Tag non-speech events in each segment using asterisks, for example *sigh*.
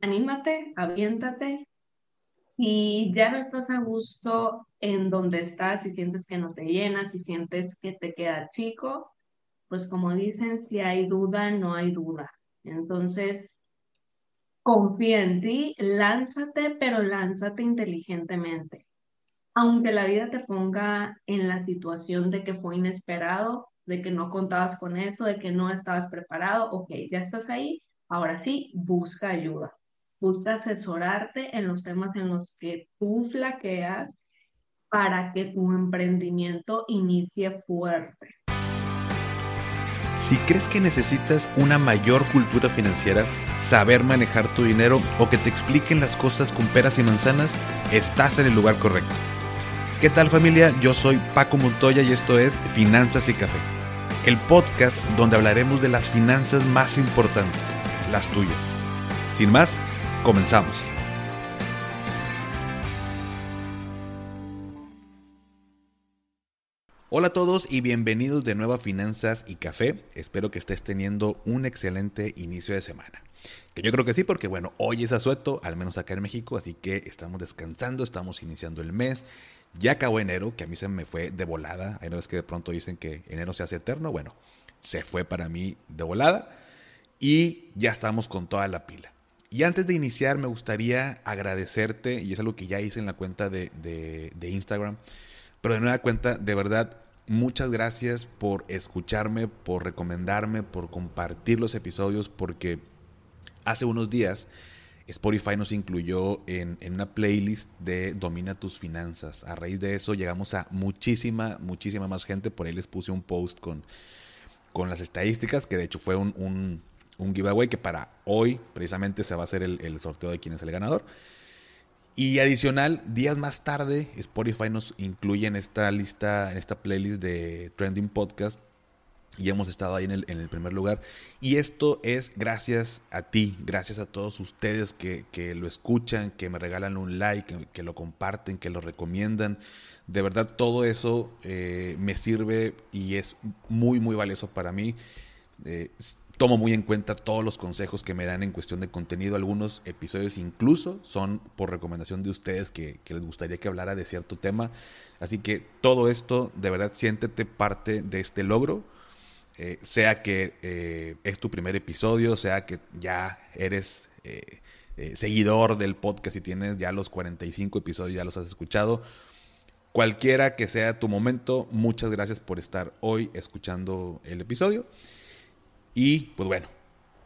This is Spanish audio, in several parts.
anímate, aviéntate. Y ya no estás a gusto en donde estás, si sientes que no te llenas, si sientes que te queda chico, pues como dicen, si hay duda, no hay duda. Entonces, confía en ti, lánzate, pero lánzate inteligentemente. Aunque la vida te ponga en la situación de que fue inesperado, de que no contabas con eso, de que no estabas preparado, ok, ya estás ahí, ahora sí, busca ayuda. Busca asesorarte en los temas en los que tú flaqueas para que tu emprendimiento inicie fuerte. Si crees que necesitas una mayor cultura financiera, saber manejar tu dinero o que te expliquen las cosas con peras y manzanas, estás en el lugar correcto. ¿Qué tal familia? Yo soy Paco Montoya y esto es Finanzas y Café, el podcast donde hablaremos de las finanzas más importantes, las tuyas. Sin más, comenzamos. Hola a todos y bienvenidos de nuevo a Finanzas y Café. Espero que estés teniendo un excelente inicio de semana. Que yo creo que sí, porque bueno, hoy es asueto, al menos acá en México, así que estamos descansando, estamos iniciando el mes. Ya acabó enero, que a mí se me fue de volada. Hay veces que de pronto dicen que enero se hace eterno. Bueno, se fue para mí de volada y ya estamos con toda la pila. Y antes de iniciar, me gustaría agradecerte, y es algo que ya hice en la cuenta de, de Instagram, pero de nueva cuenta, de verdad, muchas gracias por escucharme, por recomendarme, por compartir los episodios, porque hace unos días Spotify nos incluyó en, una playlist de Domina tus finanzas. A raíz de eso llegamos a muchísima, muchísima más gente. Por ahí les puse un post con, con las estadísticas, que de hecho fue un, giveaway que para hoy precisamente se va a hacer el, sorteo de quién es el ganador. Y adicional, días más tarde, Spotify nos incluye en esta lista, en esta playlist de Trending Podcast. Y hemos estado ahí en el, en el primer lugar. Y esto es gracias a ti, gracias a todos ustedes que, que lo escuchan, que me regalan un like, que, lo comparten, que lo recomiendan. De verdad, todo eso eh, me sirve y es muy, muy valioso para mí. Eh, tomo muy en cuenta todos los consejos que me dan en cuestión de contenido. Algunos episodios incluso son por recomendación de ustedes que, les gustaría que hablara de cierto tema. Así que todo esto, de verdad, siéntete parte de este logro. Eh, sea que eh, es tu primer episodio, sea que ya eres eh, seguidor del podcast y tienes ya los 45 episodios, ya los has escuchado. Cualquiera que sea tu momento, muchas gracias por estar hoy escuchando el episodio. Y pues bueno,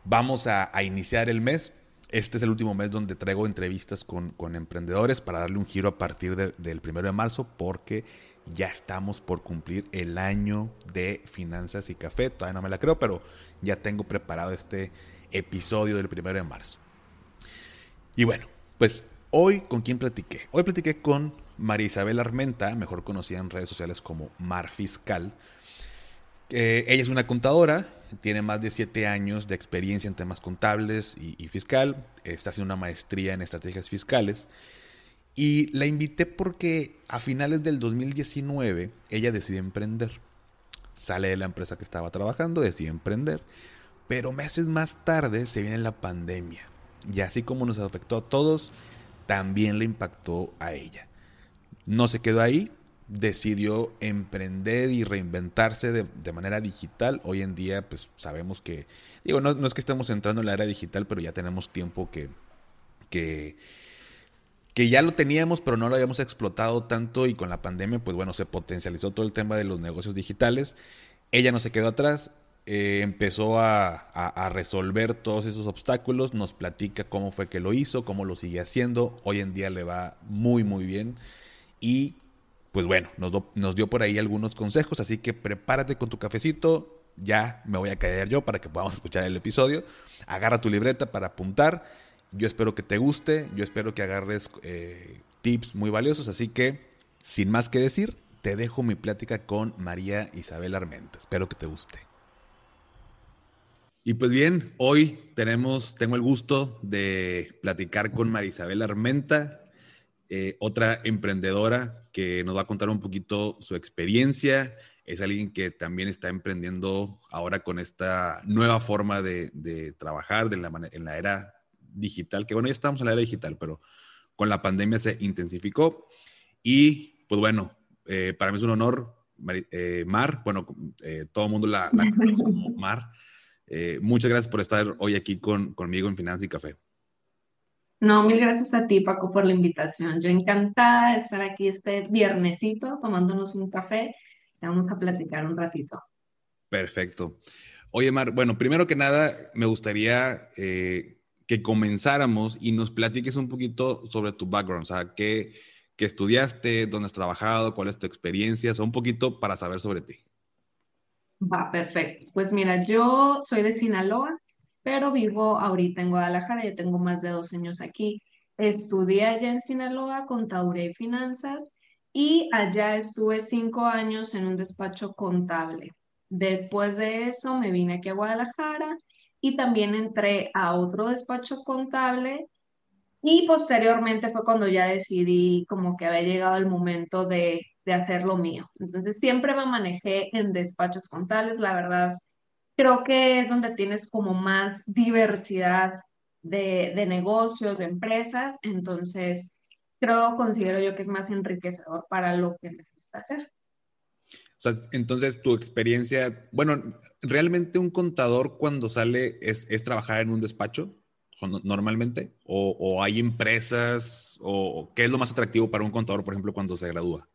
vamos a, iniciar el mes. Este es el último mes donde traigo entrevistas con, emprendedores para darle un giro a partir del primero de marzo porque ya estamos por cumplir el año de finanzas y café. Todavía no me la creo, pero ya tengo preparado este episodio del primero de marzo. Y bueno, pues hoy con quién platiqué. Hoy platiqué con María Isabel Armenta, mejor conocida en redes sociales como Mar Fiscal. Ella es una contadora, tiene más de siete años de experiencia en temas contables y, fiscal, está haciendo una maestría en estrategias fiscales. Y la invité porque a finales del 2019 ella decide emprender. Sale de la empresa que estaba trabajando, decide emprender. Pero meses más tarde se viene la pandemia. Y así como nos afectó a todos, también le impactó a ella. No se quedó ahí, decidió emprender y reinventarse de, manera digital. Hoy en día, pues sabemos que, digo, no, es que estemos entrando en la era digital, pero ya tenemos tiempo que, que, que ya lo teníamos, pero no lo habíamos explotado tanto y con la pandemia, pues bueno, se potencializó todo el tema de los negocios digitales. Ella no se quedó atrás, eh, empezó a, a, resolver todos esos obstáculos, nos platica cómo fue que lo hizo, cómo lo sigue haciendo. Hoy en día le va muy, muy bien. Y pues bueno, nos, dio por ahí algunos consejos, así que prepárate con tu cafecito, ya me voy a caer yo para que podamos *laughs* escuchar el episodio. Agarra tu libreta para apuntar. Yo espero que te guste, yo espero que agarres eh, tips muy valiosos, así que sin más que decir, te dejo mi plática con María Isabel Armenta. Espero que te guste. Y pues bien, hoy tenemos, tengo el gusto de platicar con María Isabel Armenta, eh, otra emprendedora que nos va a contar un poquito su experiencia. Es alguien que también está emprendiendo ahora con esta nueva forma de, trabajar de la, en la era digital, que bueno, ya estamos en la era digital, pero con la pandemia se intensificó. Y pues bueno, eh, para mí es un honor, eh, Mar, bueno, todo el mundo la, conoce como *laughs* Mar. muchas gracias por estar hoy aquí con, conmigo en Finanza y Café. No, mil gracias a ti, Paco, por la invitación. Yo encantada de estar aquí este viernesito tomándonos un café. Vamos a platicar un ratito. Perfecto. Oye, Mar, bueno, primero que nada, me gustaría eh, que comenzáramos y nos platiques un poquito sobre tu background, o sea, qué, qué estudiaste, dónde has trabajado, cuál es tu experiencia, o sea, un poquito para saber sobre ti. Va, perfecto. Pues mira, yo soy de Sinaloa, pero vivo ahorita en Guadalajara, ya tengo más de dos años aquí. Estudié allá en Sinaloa contaduría y finanzas y allá estuve cinco años en un despacho contable. Después de eso me vine aquí a Guadalajara y también entré a otro despacho contable y posteriormente fue cuando ya decidí como que había llegado el momento de, de hacer lo mío. Entonces siempre me manejé en despachos contables, la verdad creo que es donde tienes como más diversidad de, de negocios, de empresas, entonces creo, considero yo que es más enriquecedor para lo que me gusta hacer. O sea, entonces tu experiencia, bueno, ¿realmente un contador cuando sale es, es trabajar en un despacho normalmente? ¿O, ¿O, hay empresas? ¿O qué es lo más atractivo para un contador, por ejemplo, cuando se gradúa?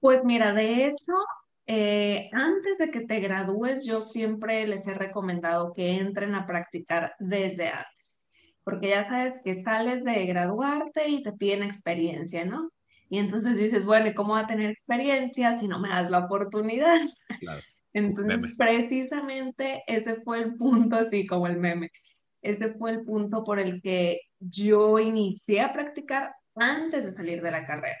Pues mira, de hecho, eh, antes de que te gradúes, yo siempre les he recomendado que entren a practicar desde antes, porque ya sabes que sales de graduarte y te piden experiencia, ¿no? Y entonces dices, bueno, ¿y cómo va a tener experiencia si no me das la oportunidad? Claro. *laughs* Entonces, precisamente ese fue el punto, así como el meme, ese fue el punto por el que yo inicié a practicar antes de salir de la carrera.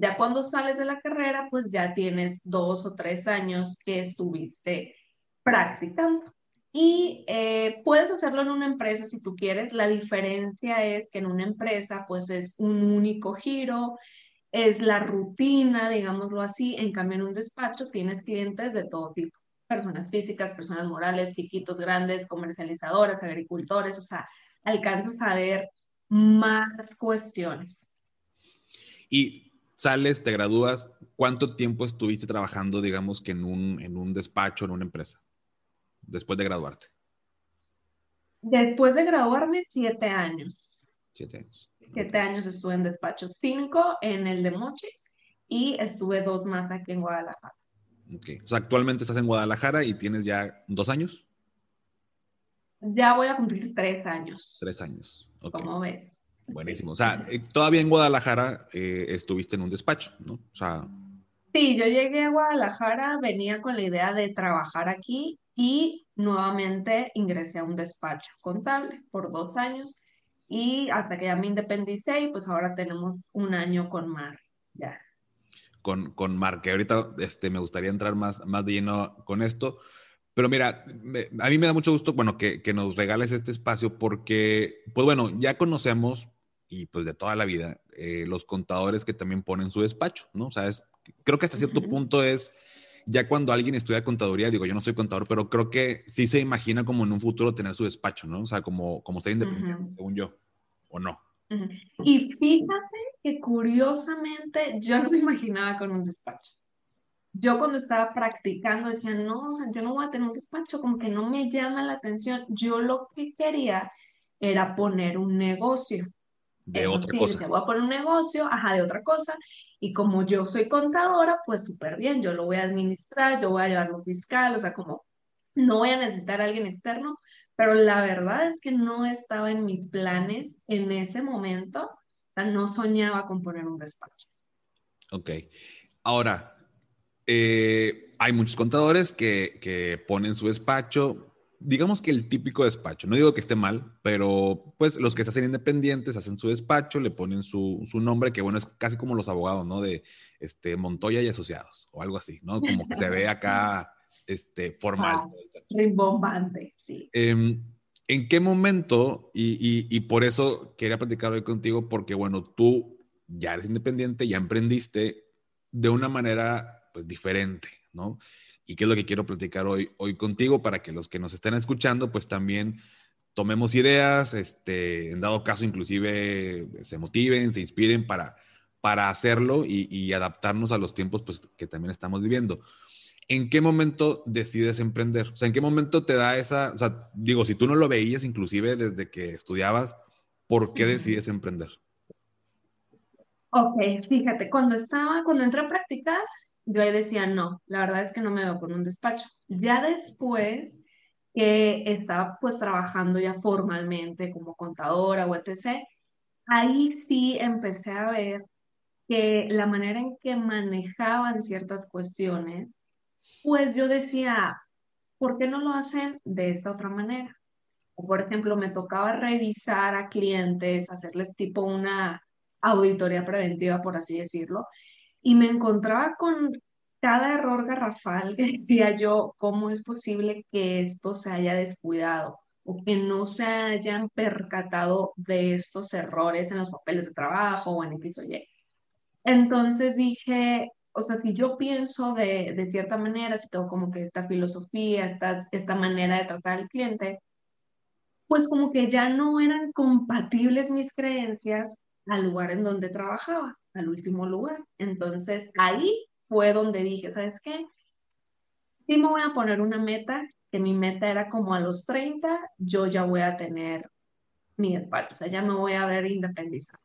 Ya cuando sales de la carrera, pues ya tienes dos o tres años que estuviste practicando. Y eh, puedes hacerlo en una empresa si tú quieres. La diferencia es que en una empresa, pues es un único giro, es la rutina, digámoslo así. En cambio, en un despacho tienes clientes de todo tipo. Personas físicas, personas morales, chiquitos, grandes, comercializadores, agricultores, o sea, alcanzas a ver más cuestiones. Y sales, te gradúas, ¿cuánto tiempo estuviste trabajando, digamos, que en un, en un despacho, en una empresa, después de graduarte? Después de graduarme, siete años. Siete años. Siete años estuve en despacho, cinco en el de Mochi y estuve dos más aquí en Guadalajara. Ok, o sea, actualmente estás en Guadalajara y tienes ya dos años. Ya voy a cumplir tres años. Tres años. Okay. ¿Cómo ves? Buenísimo. O sea, eh, todavía en Guadalajara eh, estuviste en un despacho, ¿no? O sea. Sí, yo llegué a Guadalajara, venía con la idea de trabajar aquí y nuevamente ingresé a un despacho contable por dos años y hasta que ya me independicé y pues ahora tenemos un año con Mar, ya. Con, con Mar, que ahorita este, me gustaría entrar más, más de lleno con esto. Pero mira, a mí me da mucho gusto, bueno, que, que, nos regales este espacio porque, pues bueno, ya conocemos y pues de toda la vida, eh, los contadores que también ponen su despacho, ¿no? O sea, es, creo que hasta cierto punto es, ya cuando alguien estudia contaduría, digo, yo no soy contador, pero creo que sí se imagina como en un futuro tener su despacho, ¿no? O sea, como, como ser independiente, según yo, ¿o no? Y fíjate que curiosamente yo no me imaginaba con un despacho. Yo cuando estaba practicando decía, no, o sea, yo no voy a tener un despacho, como que no me llama la atención. Yo lo que quería era poner un negocio de otra cosa. voy a poner un negocio, ajá, de otra cosa. Y como yo soy contadora, pues súper bien, yo lo voy a administrar, yo voy a llevar lo fiscal, o sea, como no voy a necesitar a alguien externo, pero la verdad es que no estaba en mis planes en ese momento, o sea, no soñaba con poner un despacho. Ok. Ahora, eh, hay muchos contadores que, que ponen su despacho, digamos que el típico despacho, no digo que esté mal, pero pues los que se hacen independientes hacen su despacho, le ponen su, su, nombre, que bueno, es casi como los abogados, ¿no? De este, Montoya y Asociados, o algo así, ¿no? Como que se ve acá *laughs* este, formal. rimbombante, sí. Em, ¿En qué momento, y, y, y, por eso quería platicar hoy contigo, porque bueno, tú ya eres independiente, ya emprendiste de una manera pues diferente, ¿no? Y qué es lo que quiero platicar hoy, hoy contigo para que los que nos estén escuchando, pues también tomemos ideas, este, en dado caso inclusive se motiven, se inspiren para, para hacerlo y, adaptarnos a los tiempos pues, que también estamos viviendo. ¿En qué momento decides emprender? O sea, ¿en qué momento te da esa, o sea, digo, si tú no lo veías inclusive desde que estudiabas, ¿por qué decides emprender? Ok, fíjate, cuando estaba, cuando entré a practicar, yo ahí decía, no, la verdad es que no me veo con un despacho. Ya después que estaba pues trabajando ya formalmente como contadora o etc., ahí sí empecé a ver que la manera en que manejaban ciertas cuestiones, pues yo decía, ¿por qué no lo hacen de esta otra manera? O por ejemplo, me tocaba revisar a clientes, hacerles tipo una auditoría preventiva, por así decirlo, y me encontraba con cada error garrafal que decía yo, ¿cómo es posible que esto se haya descuidado o que no se hayan percatado de estos errores en los papeles de trabajo o en X o Y? Entonces dije, o sea, si yo pienso de, de cierta manera, si tengo como que esta filosofía, esta, esta manera de tratar al cliente, pues como que ya no eran compatibles mis creencias al lugar en donde trabajaba, al último lugar. Entonces ahí fue donde dije, ¿sabes qué? Sí me voy a poner una meta, que mi meta era como a los 30, yo ya voy a tener mi despacho, o sea, ya me voy a ver independizada.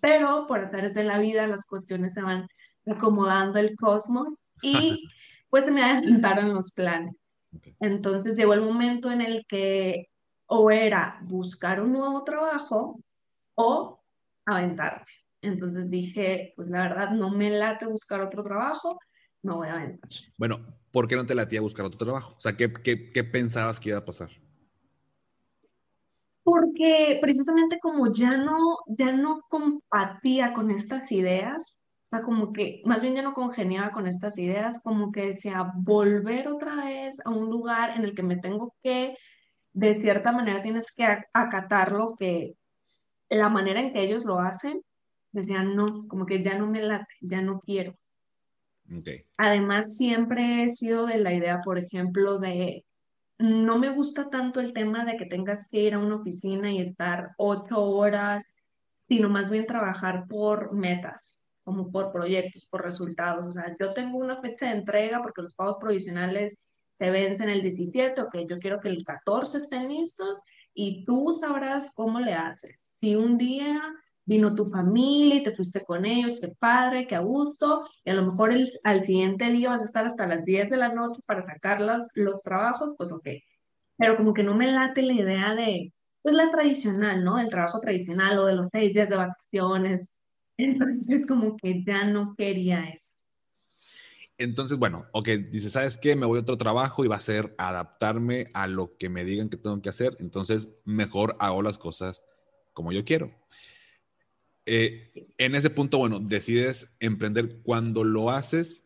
Pero por través de la vida las cuestiones se van acomodando el cosmos y *laughs* pues se me adelantaron los planes. Entonces llegó el momento en el que o era buscar un nuevo trabajo o aventarme. Entonces dije, pues la verdad no me late buscar otro trabajo, no voy a aventar. Bueno, ¿por qué no te latía buscar otro trabajo? O sea, ¿qué, qué, qué pensabas que iba a pasar? Porque precisamente como ya no, ya no compatía con estas ideas, o sea, como que más bien ya no congeniaba con estas ideas, como que decía, volver otra vez a un lugar en el que me tengo que, de cierta manera tienes que acatar lo que, la manera en que ellos lo hacen, decían, no, como que ya no me late, ya no quiero. Okay. Además, siempre he sido de la idea, por ejemplo, de no me gusta tanto el tema de que tengas que ir a una oficina y estar ocho horas, sino más bien trabajar por metas, como por proyectos, por resultados. O sea, yo tengo una fecha de entrega porque los pagos provisionales se vencen el 17, ok, yo quiero que el 14 estén listos y tú sabrás cómo le haces. Si un día vino tu familia y te fuiste con ellos, qué padre, qué gusto, y a lo mejor el, al siguiente día vas a estar hasta las 10 de la noche para sacar los, los trabajos, pues ok. Pero como que no me late la idea de, pues la tradicional, ¿no? El trabajo tradicional o de los seis días de vacaciones. *laughs* Entonces como que ya no quería eso. Entonces, bueno, ok, dice, ¿sabes qué? Me voy a otro trabajo y va a ser adaptarme a lo que me digan que tengo que hacer. Entonces, mejor hago las cosas como yo quiero. Eh, en ese punto, bueno, decides emprender. Cuando lo haces,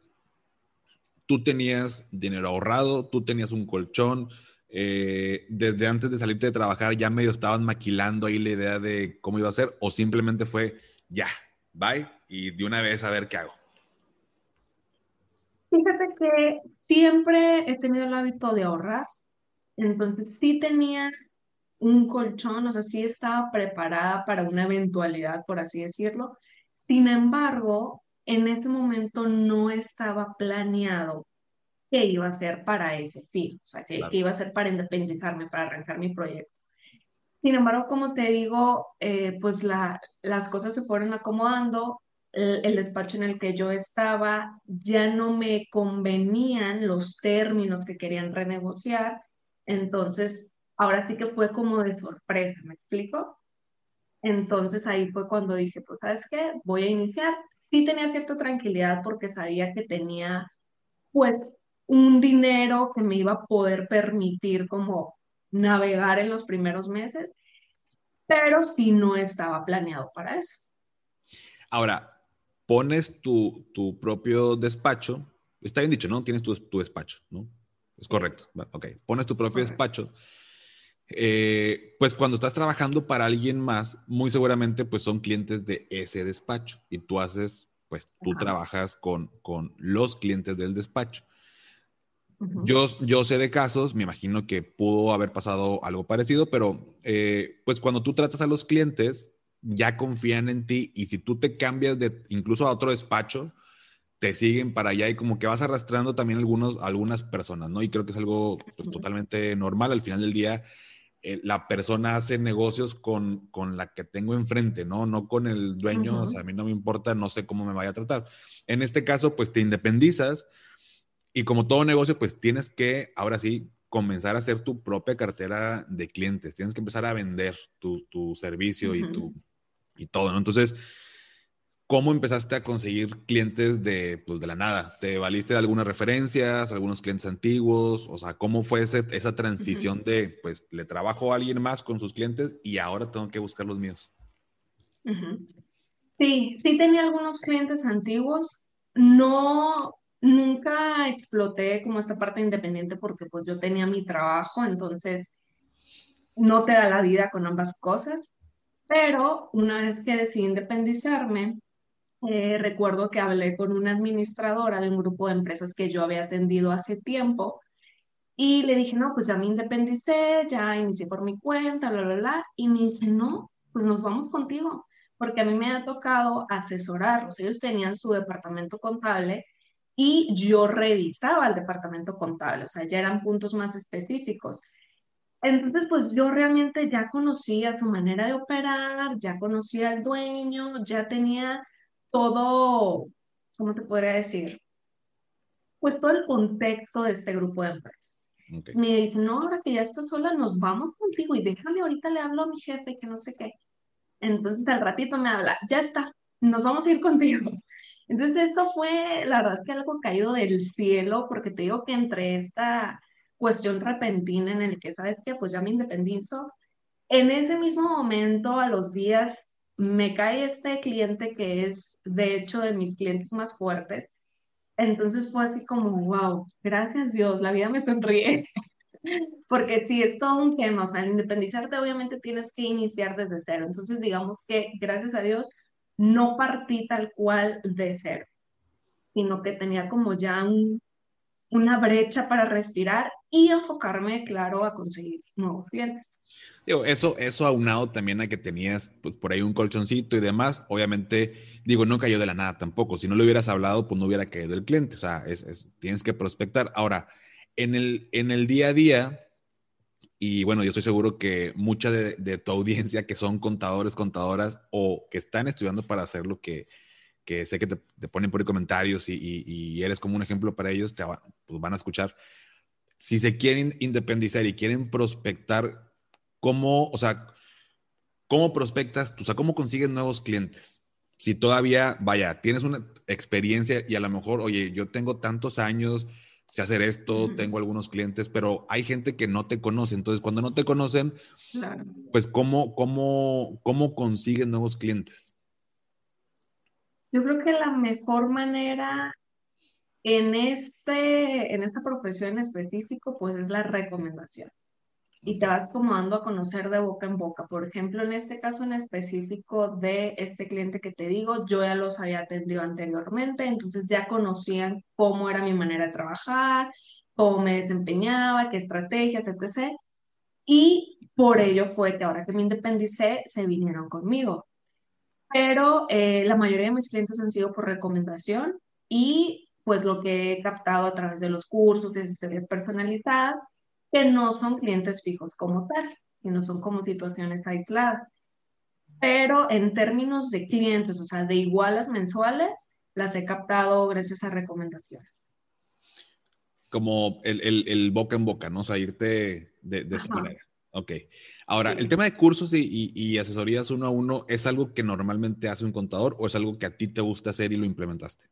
tú tenías dinero ahorrado, tú tenías un colchón. Eh, desde antes de salirte de trabajar, ya medio estaban maquilando ahí la idea de cómo iba a ser, o simplemente fue ya, bye, y de una vez a ver qué hago. Fíjate que siempre he tenido el hábito de ahorrar, entonces sí tenía un colchón, o sea, sí estaba preparada para una eventualidad, por así decirlo. Sin embargo, en ese momento no estaba planeado qué iba a ser para ese fin, o sea, que, iba a ser para independizarme, para arrancar mi proyecto. Sin embargo, como te digo, eh, pues la, las cosas se fueron acomodando, el, el, despacho en el que yo estaba ya no me convenían los términos que querían renegociar, entonces ahora sí que fue como de sorpresa, ¿me explico? Entonces ahí fue cuando dije, pues, ¿sabes qué? Voy a iniciar. Sí tenía cierta tranquilidad porque sabía que tenía, pues, un dinero que me iba a poder permitir como navegar en los primeros meses, pero sí no estaba planeado para eso. Ahora, pones tu, tu propio despacho, está bien dicho, ¿no? Tienes tu, tu despacho, ¿no? Es correcto. Ok, pones tu propio despacho eh, pues cuando estás trabajando para alguien más, muy seguramente pues son clientes de ese despacho y tú haces, pues tú trabajas con, con los clientes del despacho. yo, yo sé de casos, me imagino que pudo haber pasado algo parecido, pero eh, pues cuando tú tratas a los clientes, ya confían en ti y si tú te cambias de incluso a otro despacho, te siguen para allá y como que vas arrastrando también algunos, algunas personas, ¿no? Y creo que es algo pues, totalmente normal. Al final del día, eh, la persona hace negocios con, con la que tengo enfrente, ¿no? No con el dueño, o sea, a mí no me importa, no sé cómo me vaya a tratar. En este caso, pues te independizas y como todo negocio, pues tienes que, ahora sí, comenzar a hacer tu propia cartera de clientes. Tienes que empezar a vender tu, tu servicio y, tu, y todo, ¿no? Entonces, ¿cómo empezaste a conseguir clientes de, pues, de la nada? ¿Te valiste de algunas referencias, algunos clientes antiguos? O sea, ¿cómo fue esa transición de, pues, le trabajo a alguien más con sus clientes y ahora tengo que buscar los míos? Sí, sí tenía algunos clientes antiguos. No, nunca exploté como esta parte independiente porque pues yo tenía mi trabajo, entonces no te da la vida con ambas cosas. Pero una vez que decidí independizarme, eh, recuerdo que hablé con una administradora de un grupo de empresas que yo había atendido hace tiempo y le dije, no, pues ya me independicé, ya inicié por mi cuenta, bla, bla, bla. Y me dice, no, pues nos vamos contigo, porque a mí me ha tocado asesorarlos. Ellos tenían su departamento contable y yo revisaba el departamento contable, o sea, ya eran puntos más específicos. Entonces, pues yo realmente ya conocía su manera de operar, ya conocía al dueño, ya tenía todo, ¿cómo te podría decir? Pues todo el contexto de este grupo de empresas. Me dice, no, ahora que ya estás sola, nos vamos contigo y déjame, ahorita le hablo a mi jefe que no sé qué. Entonces al ratito me habla, ya está, nos vamos a ir *laughs* contigo. Entonces eso fue, la verdad, que algo caído del cielo, porque te digo que entre esa cuestión repentina en el que, ¿sabes que Pues ya me independizo. En ese mismo momento, a los días, me cae este cliente que es, de hecho, de mis clientes más fuertes. Entonces fue así como, wow, gracias Dios, la vida me sonríe. *laughs* Porque sí, es todo un tema, o sea, al independizarte obviamente tienes que iniciar desde cero. Entonces, digamos que, gracias a Dios, no partí tal cual de cero, sino que tenía como ya un, una brecha para respirar y enfocarme, claro, a conseguir nuevos clientes. Digo, eso, eso aunado también a que tenías pues, por ahí un colchoncito y demás, obviamente, digo, no cayó de la nada tampoco. Si no le hubieras hablado, pues no hubiera caído el cliente. O sea, es, tienes que prospectar. Ahora, en el, en el día a día, y bueno, yo estoy seguro que mucha de, tu audiencia que son contadores, contadoras o que están estudiando para hacer lo que, que sé que te, ponen por ahí comentarios y, y, eres como un ejemplo para ellos, te pues van a escuchar. Si se quieren independizar y quieren prospectar, ¿cómo, o sea, cómo prospectas, o sea, cómo consigues nuevos clientes? Si todavía, vaya, tienes una experiencia y a lo mejor, oye, yo tengo tantos años, sé hacer esto, tengo algunos clientes, pero hay gente que no te conoce. Entonces, cuando no te conocen, pues, ¿cómo, cómo, ¿cómo consiguen nuevos clientes? Yo creo que la mejor manera en, este, en esta profesión en específico, pues es la recomendación. Y te vas como dando a conocer de boca en boca. Por ejemplo, en este caso en específico de este cliente que te digo, yo ya los había atendido anteriormente, entonces ya conocían cómo era mi manera de trabajar, cómo me desempeñaba, qué estrategias, etc. Y por ello fue que ahora que me independicé, se vinieron conmigo pero eh, la mayoría de mis clientes han sido por recomendación y pues lo que he captado a través de los cursos de personalizadas, que no son clientes fijos como tal, sino son como situaciones aisladas. Pero en términos de clientes, o sea, de igualas mensuales, las he captado gracias a recomendaciones. Como el, el, el boca en boca, ¿no? O sea, irte de, de esta manera. Ok. Ahora, ¿el tema de cursos y, asesorías uno a uno es algo que normalmente hace un contador o es algo que a ti te gusta hacer y lo implementaste?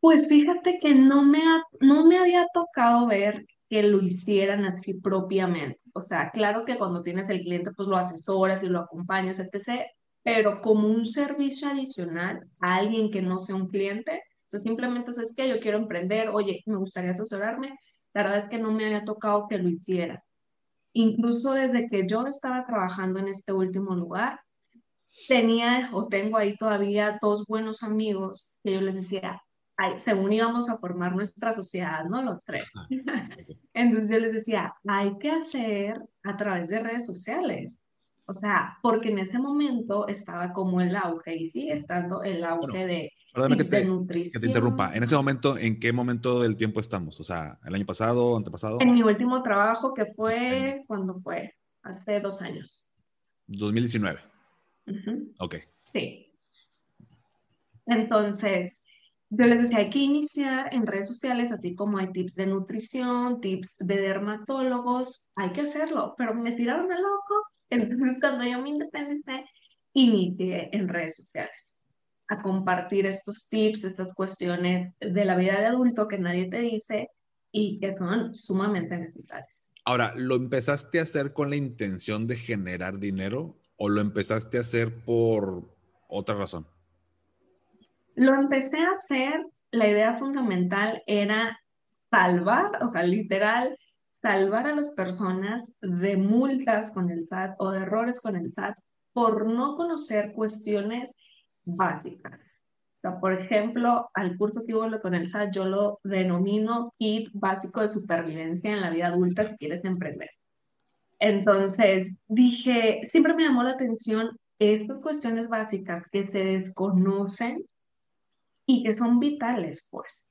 Pues fíjate que no me, no me había tocado ver que lo hicieran así propiamente. O sea, claro que cuando tienes el cliente, pues lo asesoras y lo acompañas, etc. Pero como un servicio adicional a alguien que no sea un cliente, o sea, simplemente es que yo quiero emprender, oye, me gustaría asesorarme, la verdad es que no me había tocado que lo hiciera. Incluso desde que yo estaba trabajando en este último lugar, tenía o tengo ahí todavía dos buenos amigos que yo les decía, según íbamos a formar nuestra sociedad, ¿no? Los tres. *laughs* Entonces yo les decía, hay que hacer a través de redes sociales. O sea, porque en ese momento estaba como el auge y sigue estando el auge de, que te, nutrición. Que te interrumpa. En ese momento, ¿en qué momento del tiempo estamos? O sea, ¿el año pasado, antepasado? En mi último trabajo, que fue, ¿cuándo fue? Hace dos años. 2019. Ok. Sí. Entonces, yo les decía, hay que iniciar en redes sociales, así como hay tips de nutrición, tips de dermatólogos, hay que hacerlo, pero me tiraron a loco. *laughs* Entonces, cuando yo me independicé, inicié en redes sociales a compartir estos tips, estas cuestiones de la vida de adulto que nadie te dice y que son sumamente necesarias. Ahora, ¿lo empezaste a hacer con la intención de generar dinero o lo empezaste a hacer por otra razón? Lo empecé a hacer, la idea fundamental era salvar, o sea, literal, salvar a las personas de multas con el SAT o de errores con el SAT por no conocer cuestiones básicas. O sea, por ejemplo, al curso que hubo con el SAT yo lo denomino kit básico de supervivencia en la vida adulta si quieres emprender. Entonces dije, siempre me llamó la atención estas cuestiones básicas que se desconocen y que son vitales, pues.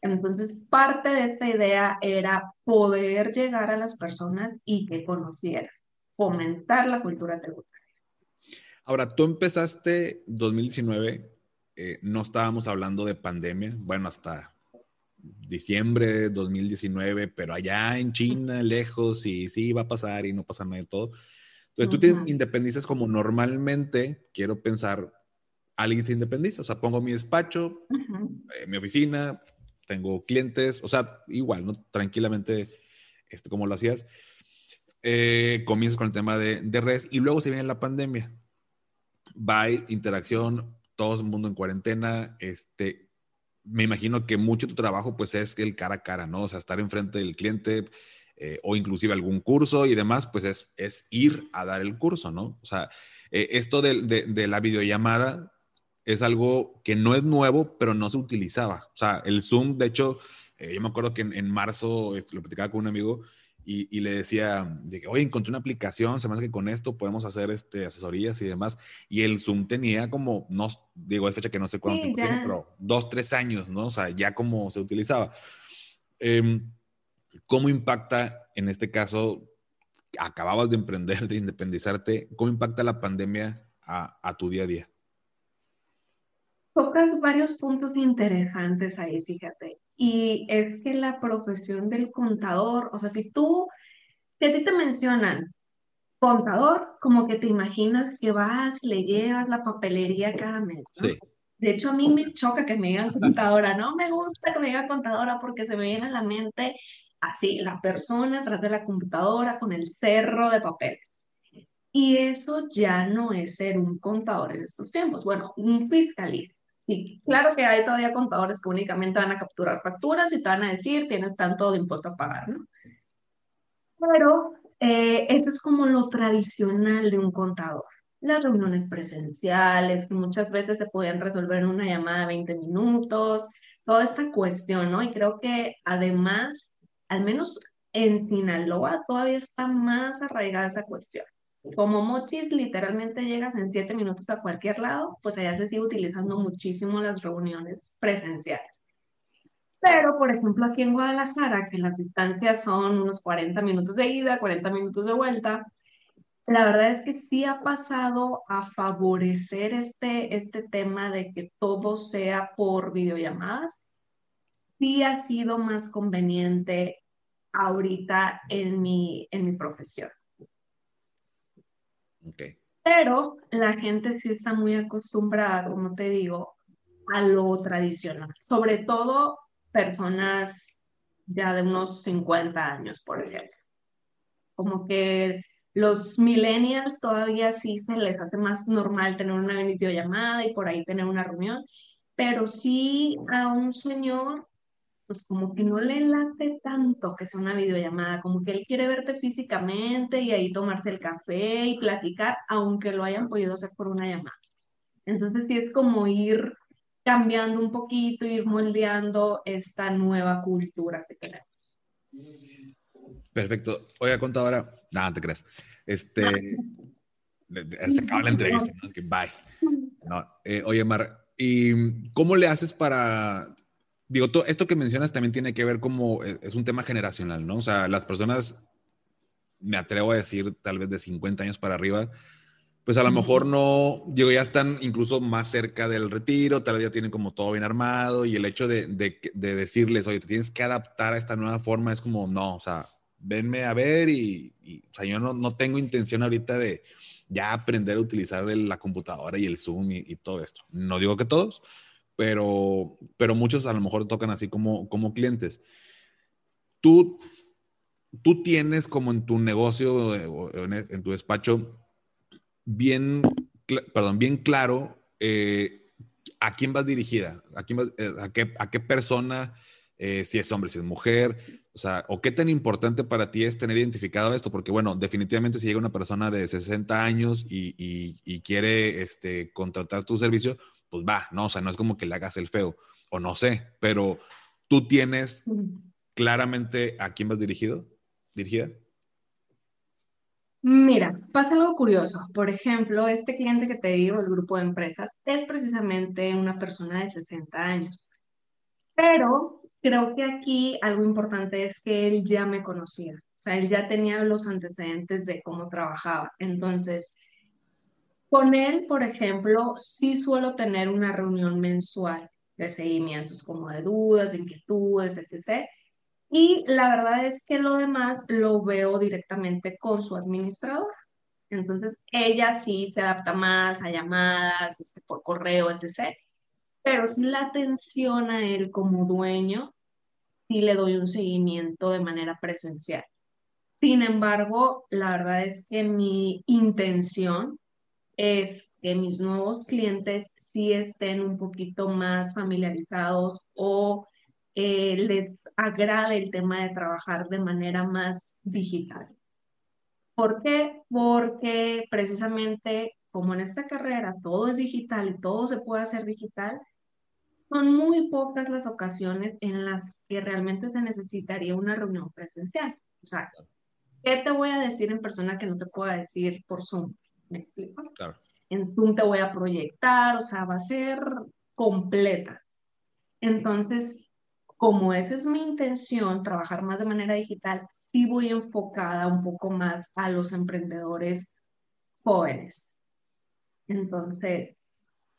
Entonces, parte de esta idea era poder llegar a las personas y que conocieran, fomentar la cultura tributaria. Ahora, tú empezaste 2019, eh, no estábamos hablando de pandemia, bueno, hasta diciembre de 2019, pero allá en China, lejos, y sí va a pasar y no pasa nada de todo. Entonces, tú te independizas como normalmente, quiero pensar, alguien se independiza. O sea, pongo mi despacho, eh, mi oficina, tengo clientes, o sea, igual, ¿no? Tranquilamente, este, como lo hacías. Eh, comienzas con el tema de, de redes y luego se viene la pandemia. Bye, interacción, todo el mundo en cuarentena, este, me imagino que mucho de tu trabajo pues es el cara a cara, ¿no? O sea, estar enfrente del cliente eh, o inclusive algún curso y demás, pues es, es ir a dar el curso, ¿no? O sea, esto de, de, de, la videollamada, es algo que no es nuevo, pero no se utilizaba. O sea, el Zoom, de hecho, eh, yo me acuerdo que en, marzo este, lo platicaba con un amigo y, le decía, de que, oye, encontré una aplicación, se me hace que con esto podemos hacer este, asesorías y demás. Y el Zoom tenía como, no digo, es fecha que no sé cuánto tiempo tiene, pero dos, tres años, ¿no? O sea, ya como se utilizaba. Em, ¿Cómo impacta, en este caso, acababas de emprender, de independizarte, cómo impacta la pandemia a tu día a día? Tocas varios puntos interesantes ahí, fíjate. Y es que la profesión del contador, o sea, si tú, si a ti te mencionan contador, como que te imaginas que vas, le llevas la papelería cada mes, ¿no? De hecho, a mí me choca que me digan contadora, no me gusta que me digan contadora porque se me viene a la mente así, la persona atrás de la computadora con el cerro de papel. Y eso ya no es ser un contador en estos tiempos. Bueno, un fiscalista Sí, claro que hay todavía contadores que únicamente van a capturar facturas y te van a decir tienes tanto de impuesto a pagar, ¿no? Pero eh, eso es como lo tradicional de un contador. Las reuniones presenciales, muchas veces se pueden resolver en una llamada de 20 minutos, toda esta cuestión, ¿no? Y creo que además, al menos en Sinaloa, todavía está más arraigada esa cuestión. Como Mochis literalmente llegas en siete minutos a cualquier lado, pues allá se sigue utilizando muchísimo las reuniones presenciales. Pero, por ejemplo, aquí en Guadalajara, que las distancias son unos 40 minutos de ida, 40 minutos de vuelta, la verdad es que sí ha pasado a favorecer este, este tema de que todo sea por videollamadas. Sí ha sido más conveniente ahorita en mi, en mi profesión. Pero la gente sí está muy acostumbrada, como te digo, a lo tradicional, sobre todo personas ya de unos 50 años, por ejemplo. Como que los millennials todavía sí se les hace más normal tener una videollamada y por ahí tener una reunión, pero sí a un señor pues como que no le late tanto que sea una videollamada, como que él quiere verte físicamente y ahí tomarse el café y platicar, aunque lo hayan podido hacer por una llamada. Entonces sí es como ir cambiando un poquito, ir moldeando esta nueva cultura que tenemos. Perfecto. Oiga, contadora, nada, te crees. Este, *laughs* se acaba la entrevista, ¿no? que bye. *laughs* No, eh, oye, Mar, ¿y cómo le haces para, digo, todo esto que mencionas también tiene que ver como, eh, es un tema generacional, ¿no? O sea, las personas, me atrevo a decir, tal vez de 50 años para arriba, pues a lo mejor no, digo, ya están incluso más cerca del retiro, tal vez ya tienen como todo bien armado y el hecho de, de, de decirles, oye, te tienes que adaptar a esta nueva forma es como, no, o sea, venme a ver y, o sea, yo no, no, tengo intención ahorita de ya aprender a utilizar la computadora y el Zoom y, todo esto. No digo que todos, pero, pero muchos a lo mejor tocan así como, como clientes. Tú, tú tienes como en tu negocio, en, en tu despacho, bien, perdón, bien claro eh, a quién vas dirigida, a, quién eh, a, qué, a qué persona, eh, si es hombre, si es mujer, o sea, o qué tan importante para ti es tener identificado esto, porque bueno, definitivamente si llega una persona de 60 años y, y, quiere este, contratar tu servicio, pues va, ¿no? O sea, no es como que le hagas el feo, o no sé, pero tú tienes claramente a quién vas dirigido, dirigida. Mira, pasa algo curioso. Por ejemplo, este cliente que te digo, el grupo de empresas, es precisamente una persona de 60 años. Pero creo que aquí algo importante es que él ya me conocía. O sea, él ya tenía los antecedentes de cómo trabajaba. Entonces, con él, por ejemplo, sí suelo tener una reunión mensual de seguimientos, como de dudas, de inquietudes, etc. Y la verdad es que lo demás lo veo directamente con su administrador. Entonces, ella sí se adapta más a llamadas, este, por correo, etc. Pero sí la atención a él como dueño, sí le doy un seguimiento de manera presencial. Sin embargo, la verdad es que mi intención es que mis nuevos clientes sí estén un poquito más familiarizados o eh, les agrade el tema de trabajar de manera más digital. ¿Por qué? Porque precisamente como en esta carrera todo es digital y todo se puede hacer digital, son muy pocas las ocasiones en las que realmente se necesitaría una reunión presencial. O sea, ¿qué te voy a decir en persona que no te pueda decir por Zoom? ¿Me explico? Claro. En Zoom te voy a proyectar, o sea, va a ser completa. Entonces, como esa es mi intención, trabajar más de manera digital, sí voy enfocada un poco más a los emprendedores jóvenes. Entonces,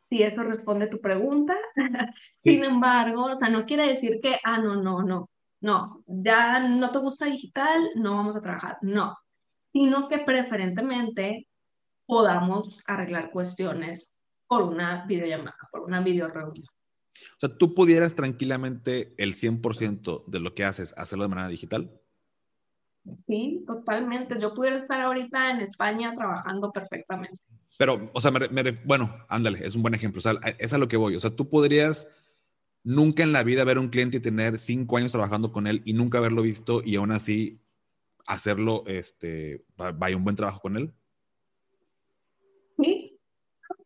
si eso responde a tu pregunta, *laughs* sin embargo, o sea, no quiere decir que, ah, no, no, no, no, ya no te gusta digital, no vamos a trabajar, no, sino que preferentemente podamos arreglar cuestiones por una videollamada, por una videoreunión. O sea, tú pudieras tranquilamente el 100% de lo que haces hacerlo de manera digital. Sí, totalmente. Yo pudiera estar ahorita en España trabajando perfectamente. Pero, o sea, bueno, ándale, es un buen ejemplo. O sea, es a lo que voy. O sea, tú podrías nunca en la vida ver un cliente y tener cinco años trabajando con él y nunca haberlo visto y aún así hacerlo, este, vaya un buen trabajo con él. Sí,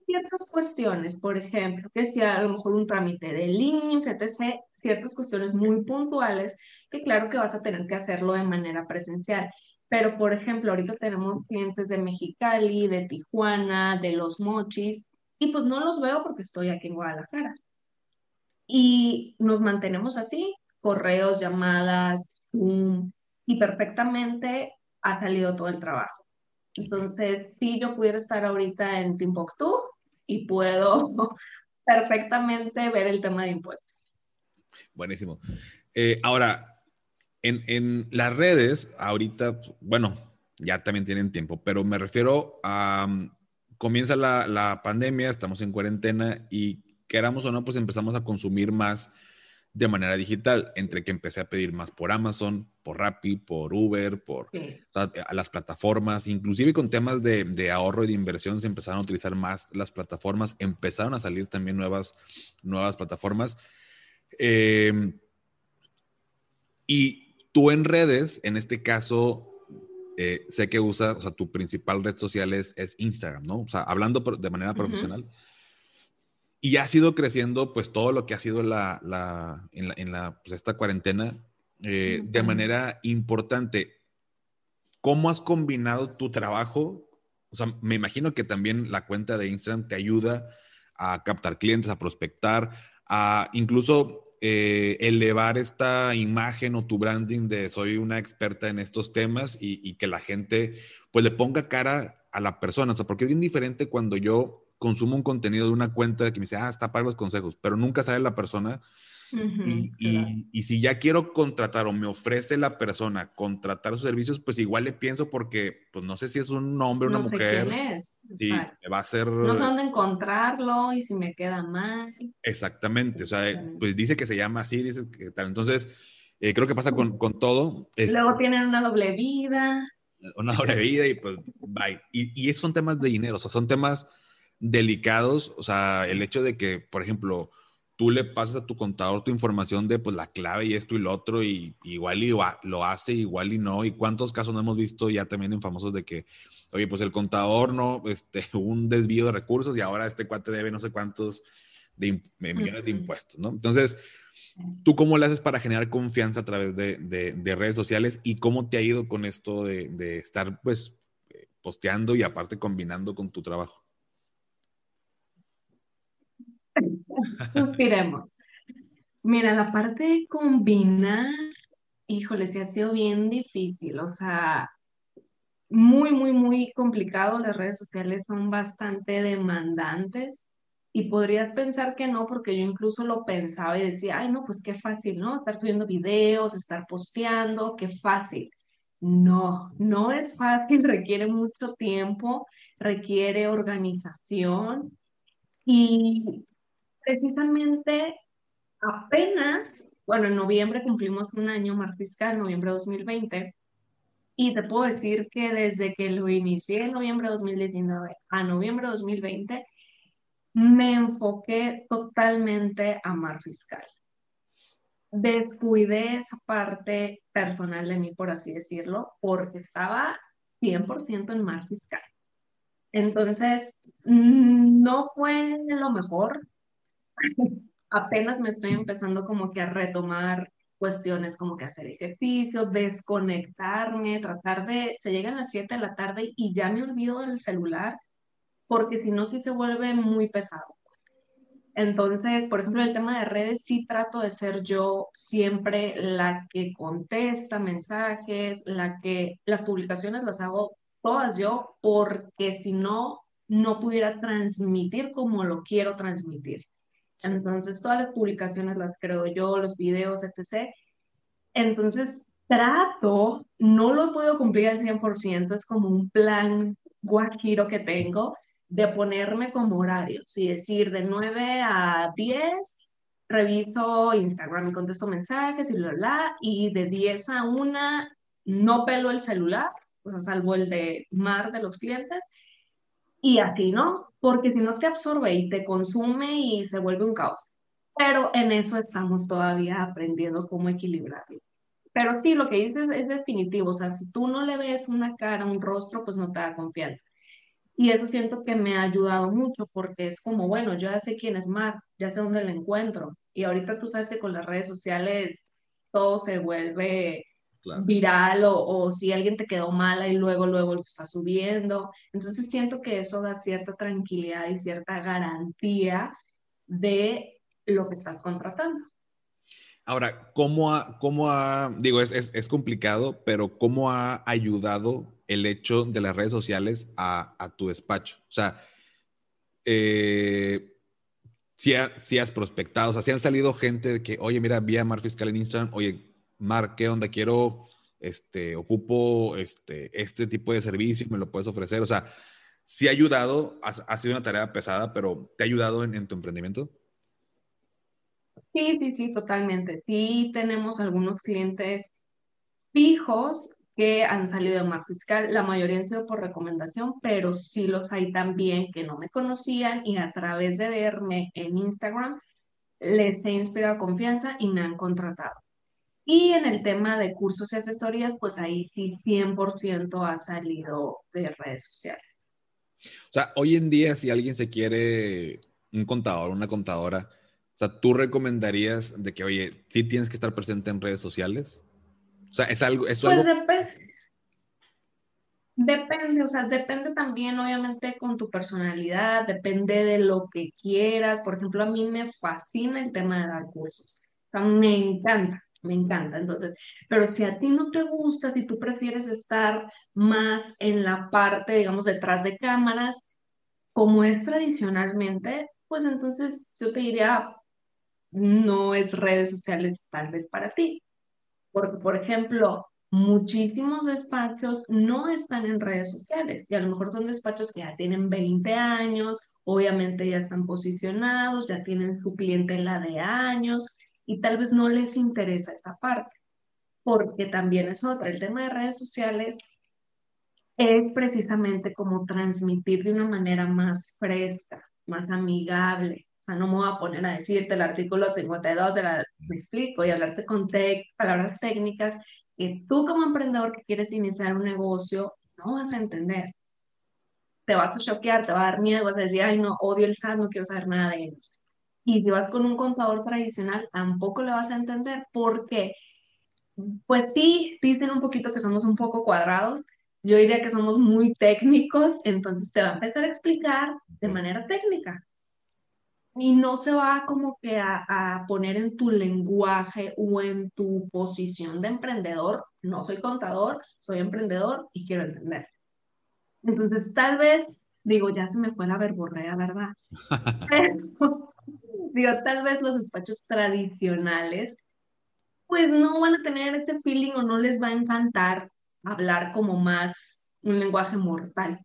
ciertas cuestiones, por ejemplo, que sea a lo mejor un trámite de links, etc., ciertas cuestiones muy puntuales, que claro que vas a tener que hacerlo de manera presencial. Pero, por ejemplo, ahorita tenemos clientes de Mexicali, de Tijuana, de Los Mochis, y pues no los veo porque estoy aquí en Guadalajara. Y nos mantenemos así, correos, llamadas, y perfectamente ha salido todo el trabajo. Entonces, si yo pudiera estar ahorita en Timbuktu, y puedo *laughs* perfectamente ver el tema de impuestos. Buenísimo. Eh, ahora, en, en, las redes, ahorita, bueno, ya también tienen tiempo, pero me refiero a, mm, comienza la, la pandemia, estamos en cuarentena y queramos o no, pues empezamos a consumir más de manera digital, entre que empecé a pedir más por Amazon, por Rappi, por Uber, por las plataformas, inclusive con temas de, ahorro y de inversión se empezaron a utilizar más las plataformas, empezaron a salir también nuevas, nuevas plataformas. Em, y tú en redes, en este caso, eh, sé que usas, o sea, tu principal red social es, Instagram, ¿no? O sea, hablando de manera profesional. Y ha sido creciendo pues todo lo que ha sido la, la, en, la, en la pues, esta cuarentena eh, de manera importante. ¿Cómo has combinado tu trabajo? O sea, me imagino que también la cuenta de Instagram te ayuda a captar clientes, a prospectar, a incluso eh, elevar esta imagen o tu branding de soy una experta en estos temas y, que la gente pues le ponga cara a la persona, o sea, porque es bien diferente cuando yo consumo un contenido de una cuenta que me dice, ah, está para los consejos, pero nunca sabe la persona y, si ya quiero contratar o me ofrece la persona contratar sus servicios, pues igual le pienso porque, pues no sé si es un hombre o una no sé mujer. Quién es. Y me va a hacer. No sé dónde encontrarlo y si me queda mal. Exactamente. O sea, pues dice que se llama así, dice que tal. Entonces, eh, creo que pasa con, con todo. Luego tienen una doble vida. Una doble vida y pues, bye. Y, y son temas de dinero, o sea, son temas delicados. O sea, el hecho de que, por ejemplo, tú le pasas a tu contador tu información de pues la clave y esto y lo otro y igual y lo hace, igual y no. Y cuántos casos no hemos visto ya también en famosos de que, oye, pues el contador no, este, *laughs* un desvío de recursos y ahora este cuate debe no sé cuántos de, millones de impuestos, ¿no? Entonces, ¿tú cómo le haces para generar confianza a través de, de, redes sociales y cómo te ha ido con esto de, estar pues eh, posteando y aparte combinando con tu trabajo? Suspiremos. Mira, la parte de combinar, híjole, sí ha sido bien difícil. O sea, muy, muy, muy complicado. Las redes sociales son bastante demandantes. Y podrías pensar que no, porque yo incluso lo pensaba y decía, ay, no, pues qué fácil, ¿no? Estar subiendo videos, estar posteando, qué fácil. No, no es fácil, *laughs* requiere mucho tiempo, requiere organización. Y precisamente apenas, bueno, en noviembre cumplimos un año mar fiscal, noviembre de 2020, y te puedo decir que desde que lo inicié en noviembre de 2019 a noviembre de 2020, me enfoqué totalmente a mar fiscal. Descuidé esa parte personal de mí, por así decirlo, porque estaba 100% en mar fiscal. Entonces, mm, no fue lo mejor, apenas me estoy empezando como que a retomar cuestiones como que hacer ejercicio, desconectarme, tratar de, se llegan las 7 de la tarde y ya me olvido del celular, porque si no, sí se vuelve muy pesado. Entonces, por ejemplo, el tema de redes, sí trato de ser yo siempre la que contesta mensajes, la que las publicaciones las hago todas yo, porque si no, no pudiera transmitir como lo quiero transmitir. Entonces, todas las publicaciones las creo yo, los videos, etc. Entonces, trato, no lo podido cumplir al 100%, es como un plan guajiro que tengo de ponerme como horarios y decir de 9 a 10 reviso Instagram y contesto mensajes y bla, bla, y de 10 a 1 no pelo el celular, o sea, salvo el de mar de los clientes, y así, ¿no? Porque si no te absorbe y te consume y se vuelve un caos. Pero en eso estamos todavía aprendiendo cómo equilibrarlo. Pero sí, lo que dices es definitivo. O sea, si tú no le ves una cara, un rostro, pues no te da confianza. Y eso siento que me ha ayudado mucho porque es como, bueno, yo ya sé quién es Mar, ya sé dónde la encuentro. Y ahorita tú sabes que con las redes sociales todo se vuelve viral o, si alguien te quedó mala y luego, luego lo está subiendo. Entonces siento que eso da cierta tranquilidad y cierta garantía de lo que estás contratando. Ahora, ¿cómo ha, cómo ha digo, es, es, es, complicado, pero cómo ha ayudado el hecho de las redes sociales a, a tu despacho? O sea, eh, si, si, has prospectado, o sea, si han salido gente que, oye, mira, vía Mar Fiscal en Instagram, oye, Mar, ¿qué onda? Quiero, este, ocupo este, este tipo de servicio, me lo puedes ofrecer. O sea, sí ha ayudado, ha, sido una tarea pesada, pero ¿te ha ayudado en, tu emprendimiento? Sí, sí, sí, totalmente. Sí tenemos algunos clientes fijos que han salido de Mar Fiscal, la mayoría han sido por recomendación, pero sí los hay también que no me conocían y a través de verme en Instagram les he inspirado confianza y me han contratado. Y en el tema de cursos y asesorías, pues ahí sí 100% ha salido de redes sociales. O sea, hoy en día si alguien se quiere un contador, una contadora, o sea, ¿tú recomendarías de que, oye, sí tienes que estar presente en redes sociales? O sea, es algo... Es pues algo... Depende. Depende, o sea, depende también obviamente con tu personalidad, depende de lo que quieras. Por ejemplo, a mí me fascina el tema de dar cursos. O sea, me encanta, me encanta. Entonces, pero si a ti no te gusta, si tú prefieres estar más en la parte, digamos, detrás de cámaras, como es tradicionalmente, pues entonces yo te diría, no es redes sociales tal vez para ti. Porque, por ejemplo, muchísimos despachos no están en redes sociales y a lo mejor son despachos que ya tienen 20 años, obviamente ya están posicionados, ya tienen su clientela de años y tal vez no les interesa esa parte, porque también es otra. El tema de redes sociales es precisamente como transmitir de una manera más fresca, más amigable, o sea, no me voy a poner a decirte el artículo 52 de la, me explico, y hablarte con palabras técnicas que tú como emprendedor que quieres iniciar un negocio no vas a entender. Te vas a choquear, te va a dar miedo, vas a decir, ay, no, odio el SAT, no quiero saber nada de ellos. Y si vas con un contador tradicional, tampoco lo vas a entender porque, pues sí, dicen un poquito que somos un poco cuadrados, yo diría que somos muy técnicos, entonces te va a empezar a explicar de manera técnica y no se va como que a, poner en tu lenguaje o en tu posición de emprendedor. No soy contador, soy emprendedor y quiero entender. Entonces, tal vez, digo, ya se me fue la verborrea, ¿verdad? *laughs* digo, tal vez los despachos tradicionales, pues no van a tener ese feeling o no les va a encantar hablar como más un lenguaje mortal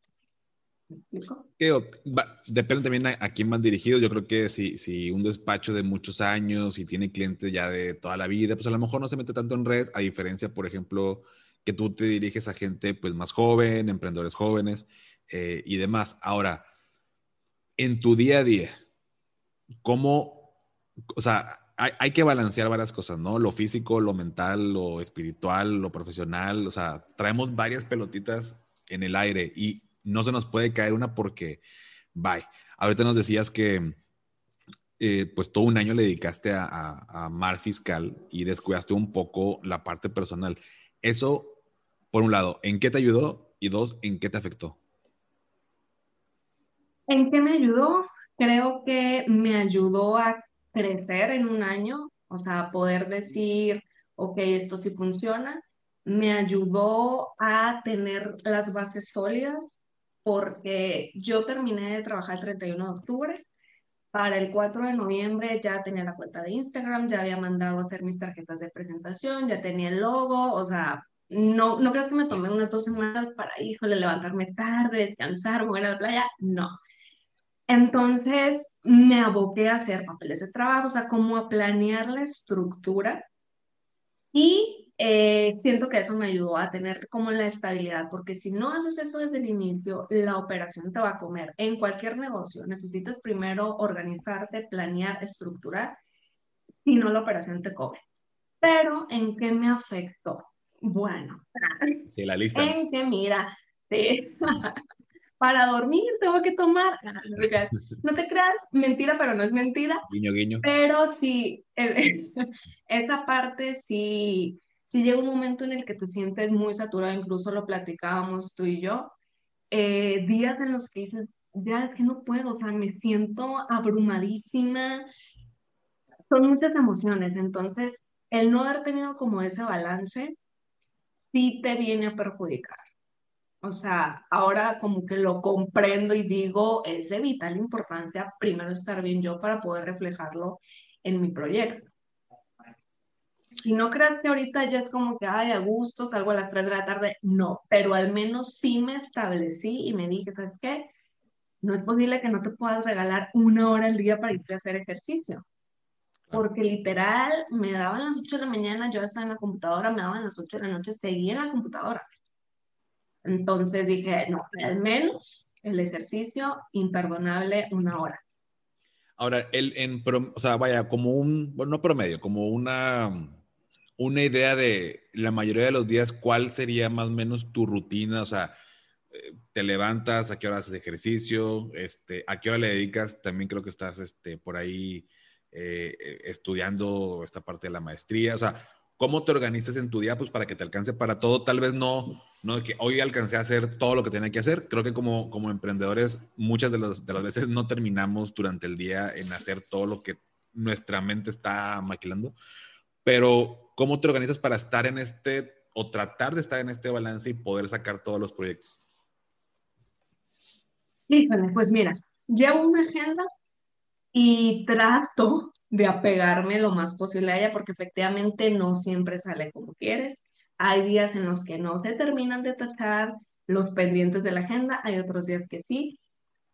depende también a, quién van dirigidos. Yo creo que si, si un despacho de muchos años y tiene clientes ya de toda la vida, pues a lo mejor no se mete tanto en redes, a diferencia, por ejemplo, que tú te diriges a gente pues más joven, emprendedores jóvenes eh, y demás. Ahora, en tu día a día, ¿cómo, o sea, hay, hay, que balancear varias cosas, ¿no? Lo físico, lo mental, lo espiritual, lo profesional, o sea, traemos varias pelotitas en el aire y no se nos puede caer una porque, bye. Ahorita nos decías que eh, pues todo un año le dedicaste a, Mar Fiscal y descuidaste un poco la parte personal. Eso, por un lado, ¿en qué te ayudó? Y dos, ¿en qué te afectó? ¿En qué me ayudó? Creo que me ayudó a crecer en un año, o sea, poder decir, ok, esto sí funciona. Me ayudó a tener las bases sólidas porque yo terminé de trabajar el 31 de octubre. Para el 4 de noviembre ya tenía la cuenta de Instagram, ya había mandado hacer mis tarjetas de presentación, ya tenía el logo, o sea, no, no creas que me tomé unas dos semanas para, híjole, levantarme tarde, descansar, mover a la playa, no. Entonces me aboqué a hacer papeles de trabajo, o sea, como a planear la estructura y eh, siento que eso me ayudó a tener como la estabilidad, porque si no haces eso desde el inicio, la operación te va a comer. En cualquier negocio necesitas primero organizarte, planear, estructurar, si no la operación te come. Pero, ¿en qué me afectó? Bueno, sí, la lista. En que, mira, sí. *laughs* para dormir tengo que tomar. No te creas, mentira, pero no es mentira. Guiño, guiño. Pero sí, *laughs* esa parte sí si llega un momento en el que te sientes muy saturado, incluso lo platicábamos tú y yo, eh, días en los que dices, ya es que no puedo, o sea, me siento abrumadísima, son muchas emociones, entonces el no haber tenido como ese balance, sí te viene a perjudicar. O sea, ahora como que lo comprendo y digo, es de vital importancia primero estar bien yo para poder reflejarlo en mi proyecto. Y no creas que ahorita ya es como que, ay, a gusto, salgo a las 3 de la tarde. No, pero al menos sí me establecí y me dije, ¿sabes qué? No es posible que no te puedas regalar una hora al día para ir a hacer ejercicio. Porque literal, me daban las 8 de la mañana, yo estaba en la computadora, me daban las 8 de la noche, seguía en la computadora. Entonces dije, no, al menos el ejercicio imperdonable una hora. Ahora, el, en, o sea, vaya, como un, bueno, no promedio, como una una idea de la mayoría de los días, cuál sería más o menos tu rutina, o sea, eh, te levantas, a qué hora haces ejercicio, este, a qué hora le dedicas, también creo que estás este, por ahí eh, estudiando esta parte de la maestría, o sea, ¿cómo te organizas en tu día pues para que te alcance para todo? Tal vez no, no que hoy alcancé a hacer todo lo que tenía que hacer, creo que como, como emprendedores muchas de, de las veces no terminamos durante el día en hacer todo lo que nuestra mente está maquilando, pero ¿cómo te organizas para estar en este o tratar de estar en este balance y poder sacar todos los proyectos? Híjole, pues mira, llevo una agenda y trato de apegarme lo más posible a ella porque efectivamente no siempre sale como quieres. Hay días en los que no se terminan de tachar los pendientes de la agenda, hay otros días que sí,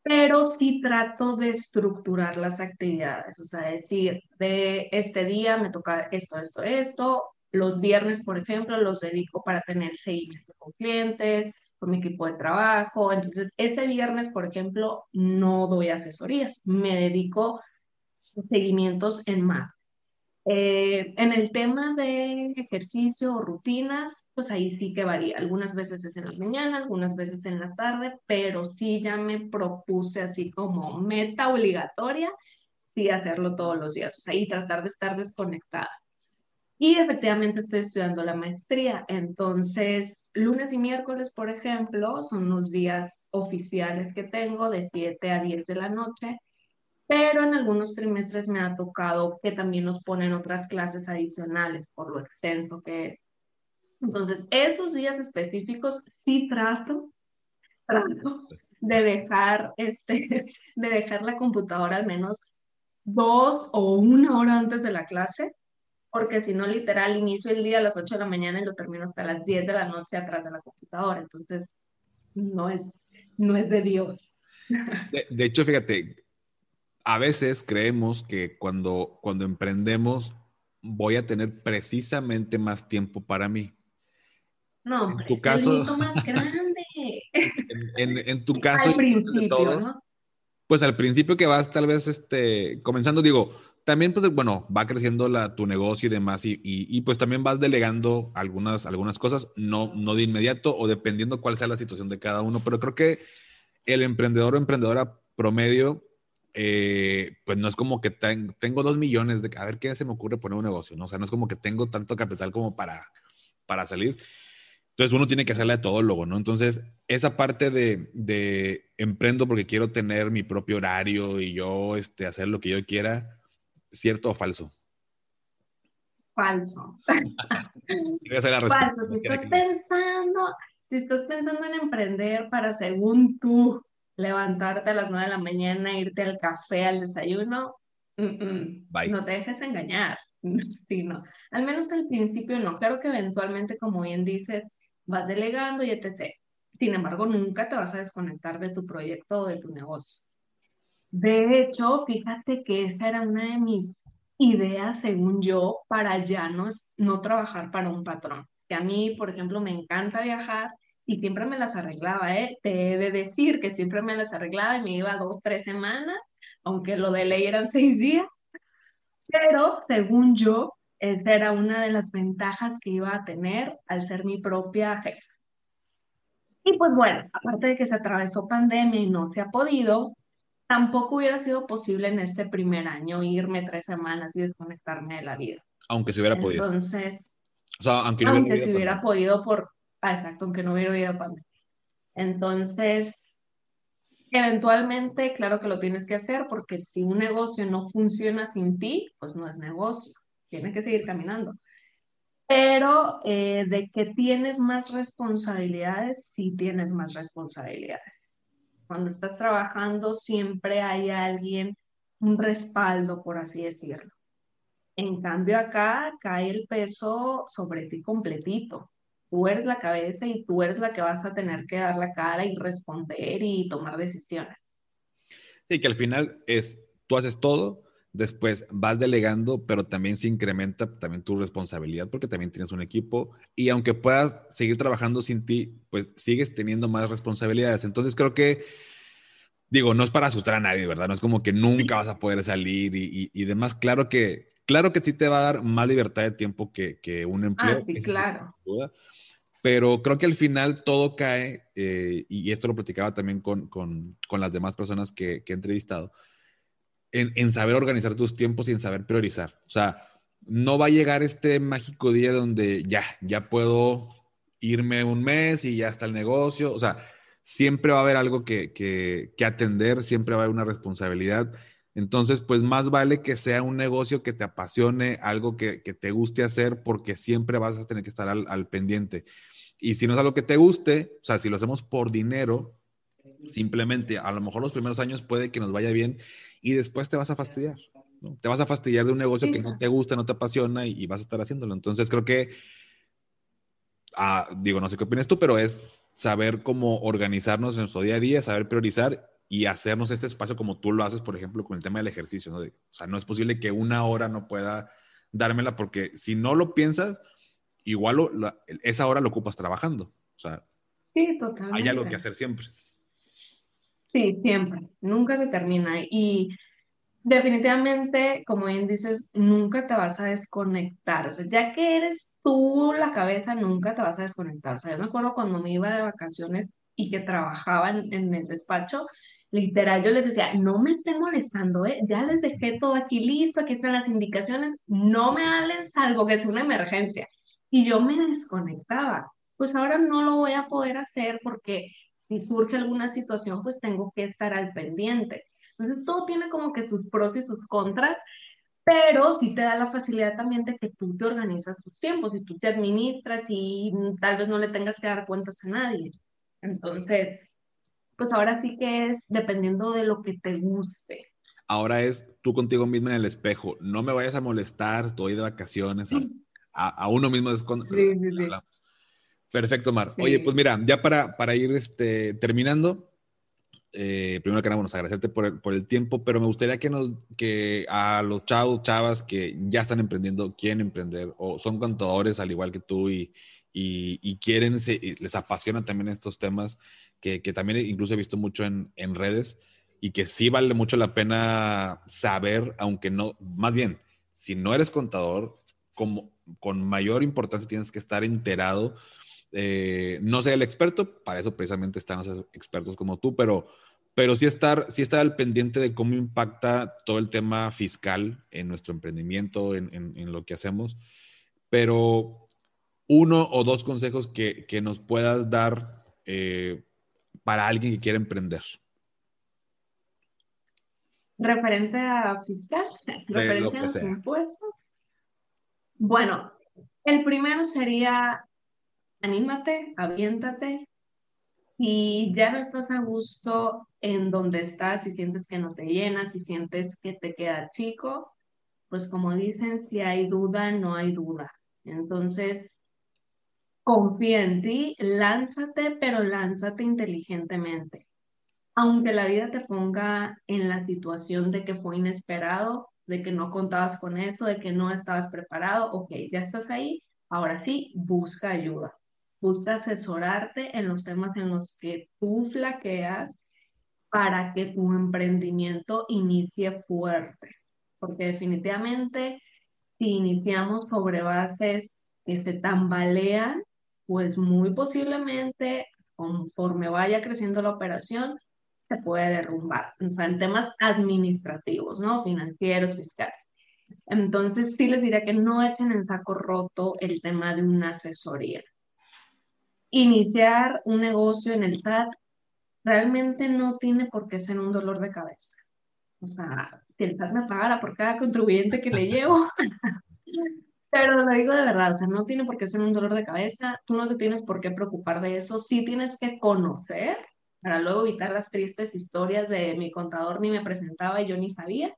pero sí trato de estructurar las actividades, o sea, decir, de este día me toca esto, esto, esto, los viernes, por ejemplo, los dedico para tener seguimiento con clientes, con mi equipo de trabajo. Entonces, ese viernes, por ejemplo, no doy asesorías, me dedico a seguimientos en más. Eh, en el tema de ejercicio o rutinas, pues ahí sí que varía. Algunas veces es en la mañana, algunas veces en la tarde, pero sí ya me propuse así como meta obligatoria, sí hacerlo todos los días, o sea, y tratar de estar desconectada. Y efectivamente estoy estudiando la maestría. Entonces, lunes y miércoles, por ejemplo, son los días oficiales que tengo de 7 a 10 de la noche, pero en algunos trimestres me ha tocado que también nos ponen otras clases adicionales por lo extenso que es. Entonces, esos días específicos sí trato, trato de dejar, este, *laughs* de dejar la computadora al menos dos o una hora antes de la clase porque si no, literal, inicio el día a las 8 de la mañana y lo termino hasta las 10 de la noche atrás de la computadora. Entonces, no es, no es de Dios. De, hecho, fíjate, a veces creemos que cuando, cuando emprendemos voy a tener precisamente más tiempo para mí. No, en tu caso, más grande. *laughs* En, tu caso, al principio, ¿no? Pues al principio que vas tal vez este, comenzando, digo, también, pues, bueno, va creciendo la, tu negocio y demás, y, y, pues también vas delegando algunas, algunas cosas, no, no de inmediato o dependiendo cuál sea la situación de cada uno, pero creo que el emprendedor o emprendedora promedio, eh, pues no es como que tengo dos millones de, a ver qué se me ocurre poner un negocio, ¿no? O sea, no es como que tengo tanto capital como para, para salir. Entonces uno tiene que hacerle de todo luego, ¿no? Entonces, esa parte de, de emprendo porque quiero tener mi propio horario y yo este, hacer lo que yo quiera, ¿Cierto o falso? Falso. *laughs* falso. Si estás, pensando, si estás pensando en emprender para, según tú, levantarte a las 9 de la mañana, irte al café, al desayuno, no te dejes engañar. *laughs* Sí, no. Al menos al principio no. Claro que eventualmente, como bien dices, vas delegando y etc. Sin embargo, nunca te vas a desconectar de tu proyecto o de tu negocio. De hecho, fíjate que esa era una de mis ideas, según yo, para ya no, no trabajar para un patrón. Que a mí, por ejemplo, me encanta viajar y siempre me las arreglaba, ¿eh? Te he de decir que siempre me las arreglaba y me iba dos, tres semanas, aunque lo de ley eran *laughs* seis días. Pero, según yo, esa era una de las ventajas que iba a tener al ser mi propia jefa. Y pues bueno, aparte de que se atravesó pandemia y no se ha podido, tampoco hubiera sido posible en este primer año irme tres semanas y desconectarme de la vida. Aunque se hubiera podido. Entonces, o sea, aunque, no aunque se hubiera podido por, ah, exacto, aunque no hubiera habido pandemia. Entonces, eventualmente, claro que lo tienes que hacer porque si un negocio no funciona sin ti, pues no es negocio, tiene que seguir caminando. Pero eh, de que tienes más responsabilidades, sí tienes más responsabilidades cuando estás trabajando siempre hay alguien, un respaldo, por así decirlo. En cambio acá cae el peso sobre ti completito. Tú eres la cabeza y tú eres la que vas a tener que dar la cara y responder y tomar decisiones. Sí, que al final es, tú haces todo, después vas delegando, pero también se incrementa también tu responsabilidad porque también tienes un equipo y aunque puedas seguir trabajando sin ti, pues sigues teniendo más responsabilidades. Entonces creo que, digo, no es para asustar a nadie, ¿verdad? No es como que nunca vas a poder salir y, y, demás. Claro que, claro que sí te va a dar más libertad de tiempo que, que un empleo. Ah, sí, claro. pero creo que al final todo cae, eh, y esto lo platicaba también con, con, con las demás personas que, que he entrevistado, en, en, saber organizar tus tiempos y en saber priorizar. O sea, no va a llegar este mágico día donde ya, ya puedo irme un mes y ya está el negocio. O sea, siempre va a haber algo que, que, que atender, siempre va a haber una responsabilidad. Entonces, pues más vale que sea un negocio que te apasione, algo que, que te guste hacer, porque siempre vas a tener que estar al, al pendiente. Y si no es algo que te guste, o sea, si lo hacemos por dinero, simplemente a lo mejor los primeros años puede que nos vaya bien y después te vas a fastidiar. ¿no? Te vas a fastidiar de un negocio que no te gusta, no te apasiona y, y vas a estar haciéndolo. Entonces creo que, ah, digo, no sé qué opinas tú, pero es saber cómo organizarnos en nuestro día a día, saber priorizar y hacernos este espacio como tú lo haces, por ejemplo, con el tema del ejercicio. ¿no? De, o sea, no es posible que una hora no pueda dármela porque si no lo piensas, igual lo, la, esa hora lo ocupas trabajando. O sea, sí, totalmente. hay algo que hacer siempre. Sí, siempre. Nunca se termina. Y definitivamente, como bien dices, nunca te vas a desconectar. O sea, ya que eres tú la cabeza, nunca te vas a desconectar. O sea, yo me acuerdo cuando me iba de vacaciones y que trabajaba en, en el despacho, literal, yo les decía, no me estén molestando, ¿eh? ya les dejé todo aquí listo, aquí están las indicaciones, no me hablen salvo que sea una emergencia y yo me desconectaba. Pues ahora no lo voy a poder hacer porque si surge alguna situación, pues tengo que estar al pendiente. Entonces todo tiene como que sus pros y sus contras, pero sí te da la facilidad también de que tú te organizas tus tiempos y tú te administras y tal vez no le tengas que dar cuentas a nadie. Entonces, pues ahora sí que es dependiendo de lo que te guste. Ahora es tú contigo misma en el espejo. No me vayas a molestar, estoy de vacaciones. Sí a, a uno mismo es cuando sí, sí, sí. hablamos. Perfecto, Mar. Oye, pues mira, ya para, para ir este, terminando, eh, primero que nada, bueno, agradecerte por el, por el, tiempo, pero me gustaría que, nos, que a los chavos, chavas que ya están emprendiendo, quieren emprender o son contadores al igual que tú y, y, y quieren, se, y les apasionan también estos temas que, que, también incluso he visto mucho en, en redes y que sí vale mucho la pena saber, aunque no, más bien, si no eres contador, como con mayor importancia tienes que estar enterado. Eh, no sé el experto, para eso precisamente están los expertos como tú, pero, pero sí, estar, sí estar al pendiente de cómo impacta todo el tema fiscal en nuestro emprendimiento, en, en, en lo que hacemos. Pero uno o dos consejos que, que nos puedas dar eh, para alguien que quiera emprender. Referente a fiscal, referente a los impuestos. Bueno, el primero sería anímate, aviéntate. Y ya no estás a gusto en donde estás, si sientes que no te llena, si sientes que te queda chico, pues como dicen, si hay duda, no hay duda. Entonces, confía en ti, lánzate, pero lánzate inteligentemente. Aunque la vida te ponga en la situación de que fue inesperado, de que no contabas con eso, de que no estabas preparado, ok, ya estás ahí, ahora sí, busca ayuda, busca asesorarte en los temas en los que tú flaqueas para que tu emprendimiento inicie fuerte, porque definitivamente si iniciamos sobre bases que se tambalean, pues muy posiblemente conforme vaya creciendo la operación, se puede derrumbar, o sea, en temas administrativos, ¿no? Financieros, fiscales. Entonces, sí les diría que no echen en saco roto el tema de una asesoría. Iniciar un negocio en el SAT realmente no tiene por qué ser un dolor de cabeza. O sea, si el SAT me pagara por cada contribuyente que le llevo, *laughs* pero lo digo de verdad, o sea, no tiene por qué ser un dolor de cabeza, tú no te tienes por qué preocupar de eso, sí tienes que conocer para luego evitar las tristes historias de mi contador ni me presentaba y yo ni sabía.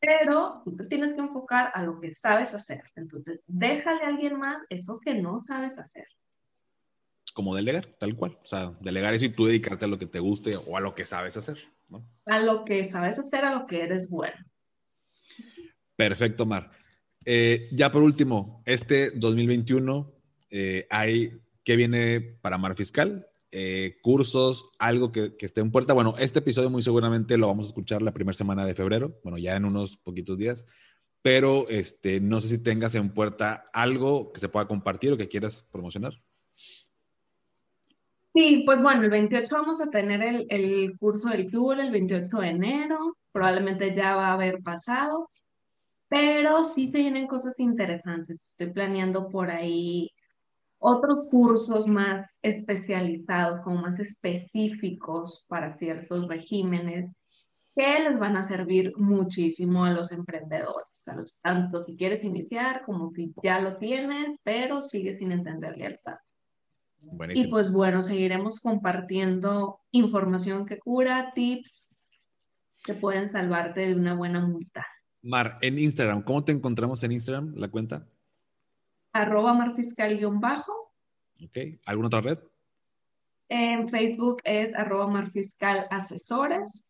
Pero tú te tienes que enfocar a lo que sabes hacer. Entonces, déjale a alguien más eso que no sabes hacer. Como delegar, tal cual. O sea, delegar es y tú dedicarte a lo que te guste o a lo que sabes hacer. ¿no? A lo que sabes hacer, a lo que eres bueno. Perfecto, Mar. Eh, ya por último, este 2021 eh, hay, ¿qué viene para Mar Fiscal? eh, cursos, algo que, que, esté en puerta. Bueno, este episodio muy seguramente lo vamos a escuchar la primera semana de febrero, bueno, ya en unos poquitos días, pero este, no sé si tengas en puerta algo que se pueda compartir o que quieras promocionar. Sí, pues bueno, el 28 vamos a tener el, el curso del Google el 28 de enero, probablemente ya va a haber pasado, pero sí se vienen cosas interesantes. Estoy planeando por ahí otros cursos más especializados, como más específicos para ciertos regímenes que les van a servir muchísimo a los emprendedores, a los, tanto si quieres iniciar como si ya lo tienes, pero sigues sin entender lealtad. Y pues bueno, seguiremos compartiendo información que cura, tips que pueden salvarte de una buena multa. Mar, en Instagram, ¿cómo te encontramos en Instagram, la cuenta? Arroba marfiscal-bajo. Ok, ¿alguna otra red? En Facebook es arroba marfiscal asesores.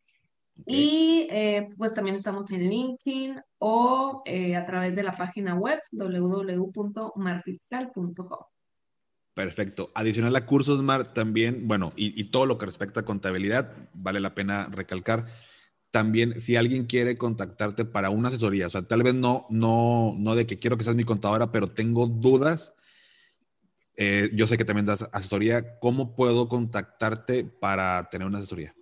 Y eh, pues también estamos en LinkedIn o eh, a través de la página web www.marfiscal.com. Perfecto. Adicional a cursos, Mar, también, bueno, y, todo lo que respecta a contabilidad, vale la pena recalcar. También, si alguien quiere contactarte para una asesoría, o sea, tal vez no, no, no de que quiero que seas mi contadora, pero tengo dudas. Eh, yo sé que también das asesoría. ¿Cómo puedo contactarte para tener una asesoría?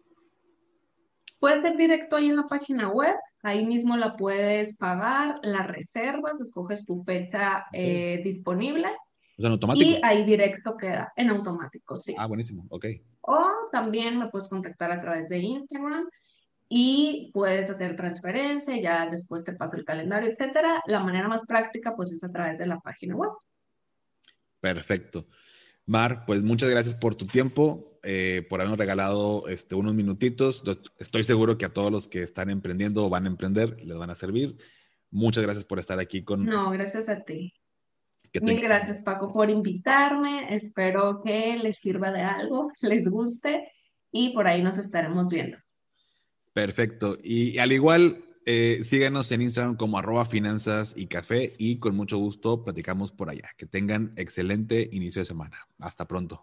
Puede ser directo ahí en la página web. Ahí mismo la puedes pagar, la reservas, escoges tu fecha eh, disponible en automático. Y ahí directo queda en automático, sí. Ah, buenísimo, ok. O también me puedes contactar a través de Instagram y puedes hacer transferencia, ya después te paso el calendario, etcétera. La manera más práctica, pues, es a través de la página web. Perfecto. Mar, pues muchas gracias por tu tiempo, eh, por habernos regalado este, unos minutitos. Estoy seguro que a todos los que están emprendiendo o van a emprender les van a servir. Muchas gracias por estar aquí con. No, gracias a ti. Mil gracias, Paco, por invitarme. Espero que les sirva de algo, *laughs* les guste y por ahí nos estaremos viendo. Perfecto. Y al igual, eh, síganos en Instagram como arroba finanzas y café y con mucho gusto platicamos por allá. Que tengan excelente inicio de semana. Hasta pronto.